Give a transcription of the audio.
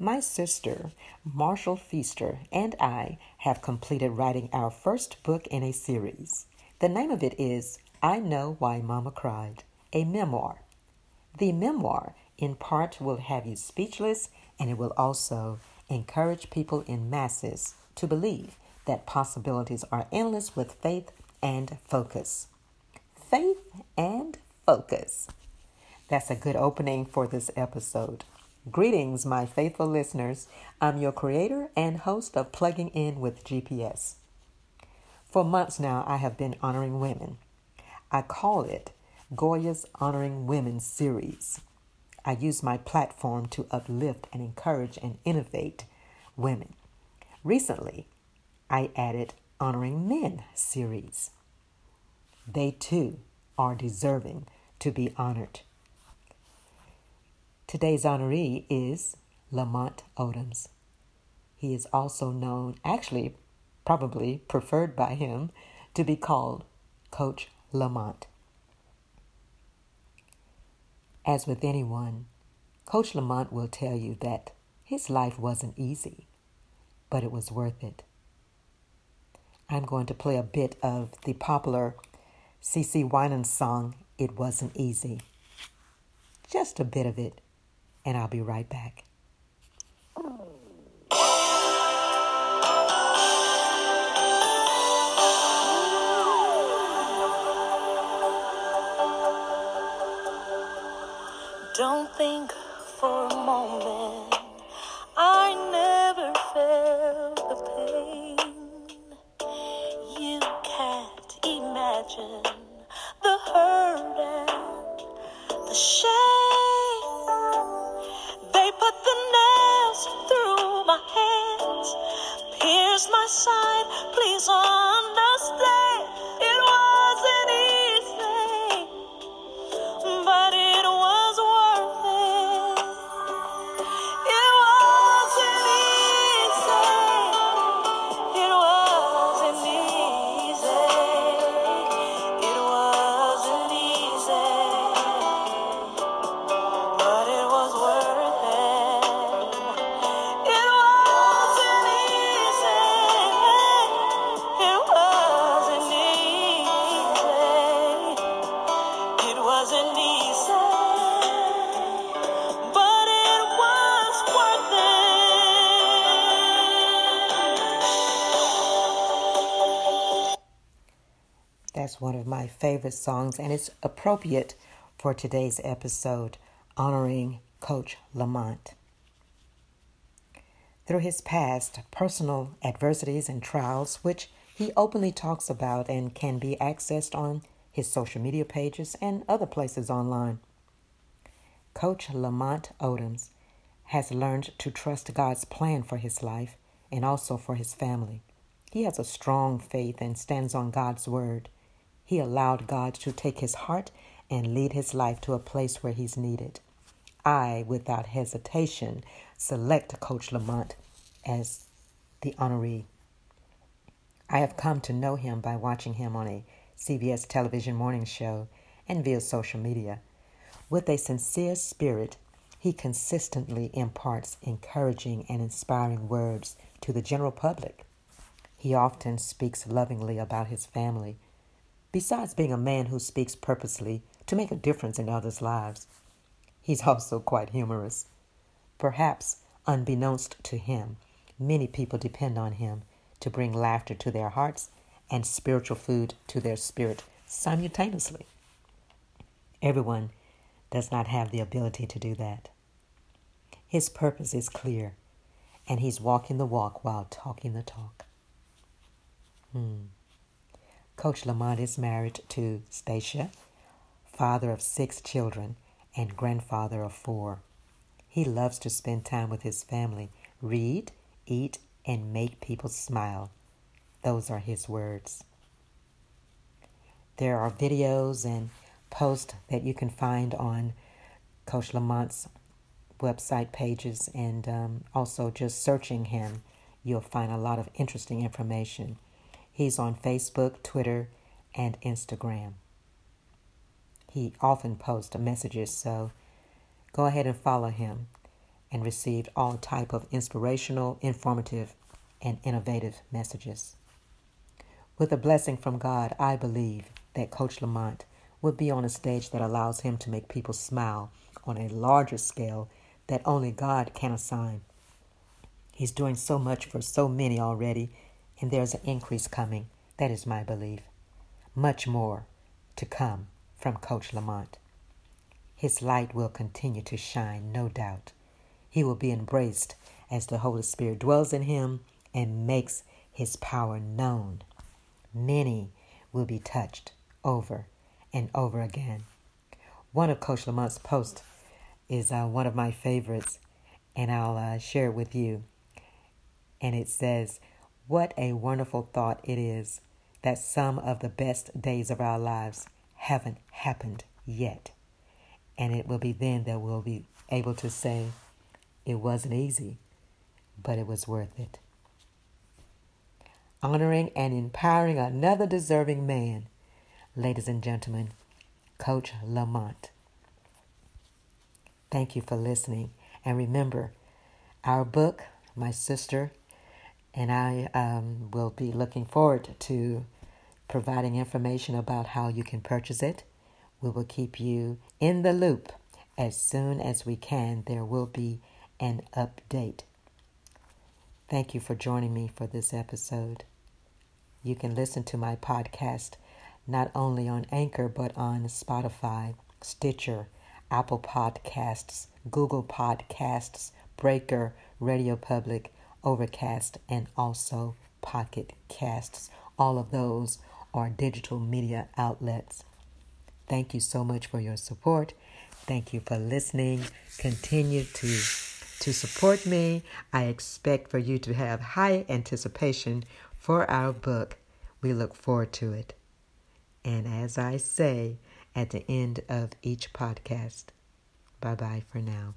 My sister, Marshall Feaster, and I have completed writing our first book in a series. The name of it is I Know Why Mama Cried, a memoir. The memoir, in part, will have you speechless and it will also encourage people in masses to believe that possibilities are endless with faith and focus. Faith and focus. That's a good opening for this episode. Greetings, my faithful listeners. I'm your creator and host of Plugging In with GPS. For months now, I have been honoring women. I call it Goya's Honoring Women series. I use my platform to uplift and encourage and innovate women. Recently, I added Honoring Men series. They too are deserving to be honored. Today's honoree is Lamont Odoms. He is also known, actually, probably preferred by him, to be called Coach Lamont. As with anyone, Coach Lamont will tell you that his life wasn't easy, but it was worth it. I'm going to play a bit of the popular CeCe Winans song, It Wasn't Easy. Just a bit of it and I'll be right back. One of my favorite songs, and it's appropriate for today's episode honoring Coach Lamont. Through his past personal adversities and trials, which he openly talks about and can be accessed on his social media pages and other places online. Coach Lamont Odoms has learned to trust God's plan for his life and also for his family. He has a strong faith and stands on God's word. He allowed God to take his heart and lead his life to a place where he's needed. I, without hesitation, select Coach Lamont as the honoree. I have come to know him by watching him on a CBS television morning show and via social media. With a sincere spirit, he consistently imparts encouraging and inspiring words to the general public. He often speaks lovingly about his family Besides being a man who speaks purposely to make a difference in others' lives, he's also quite humorous. Perhaps, unbeknownst to him, many people depend on him to bring laughter to their hearts and spiritual food to their spirit simultaneously. Everyone does not have the ability to do that. His purpose is clear, and he's walking the walk while talking the talk. Hmm. Coach Lamont is married to Stacia, father of six children and grandfather of four. He loves to spend time with his family, read, eat, and make people smile. Those are his words. There are videos and posts that you can find on Coach Lamont's website pages, and um, also just searching him, you'll find a lot of interesting information. He's on Facebook, Twitter, and Instagram. He often posts messages, so go ahead and follow him and received all type of inspirational, informative, and innovative messages. With a blessing from God, I believe that Coach Lamont will be on a stage that allows him to make people smile on a larger scale that only God can assign. He's doing so much for so many already, and there's an increase coming. That is my belief. Much more to come from Coach Lamont. His light will continue to shine, no doubt. He will be embraced as the Holy Spirit dwells in him and makes his power known. Many will be touched over and over again. One of Coach Lamont's posts is uh, one of my favorites, and I'll uh, share it with you. And it says, What a wonderful thought it is that some of the best days of our lives haven't happened yet. And it will be then that we'll be able to say, It wasn't easy, but it was worth it. Honoring and empowering another deserving man, ladies and gentlemen, Coach Lamont. Thank you for listening. And remember, our book, my sister and I um, will be looking forward to providing information about how you can purchase it. We will keep you in the loop as soon as we can. There will be an update. Thank you for joining me for this episode. You can listen to my podcast not only on Anchor but on Spotify, Stitcher, Apple Podcasts, Google Podcasts, Breaker, Radio Public, Overcast, and also Pocket Casts. All of those are digital media outlets. Thank you so much for your support. Thank you for listening. Continue to to support me. I expect for you to have high anticipation for our book. We look forward to it. And as I say, at the end of each podcast. Bye bye for now.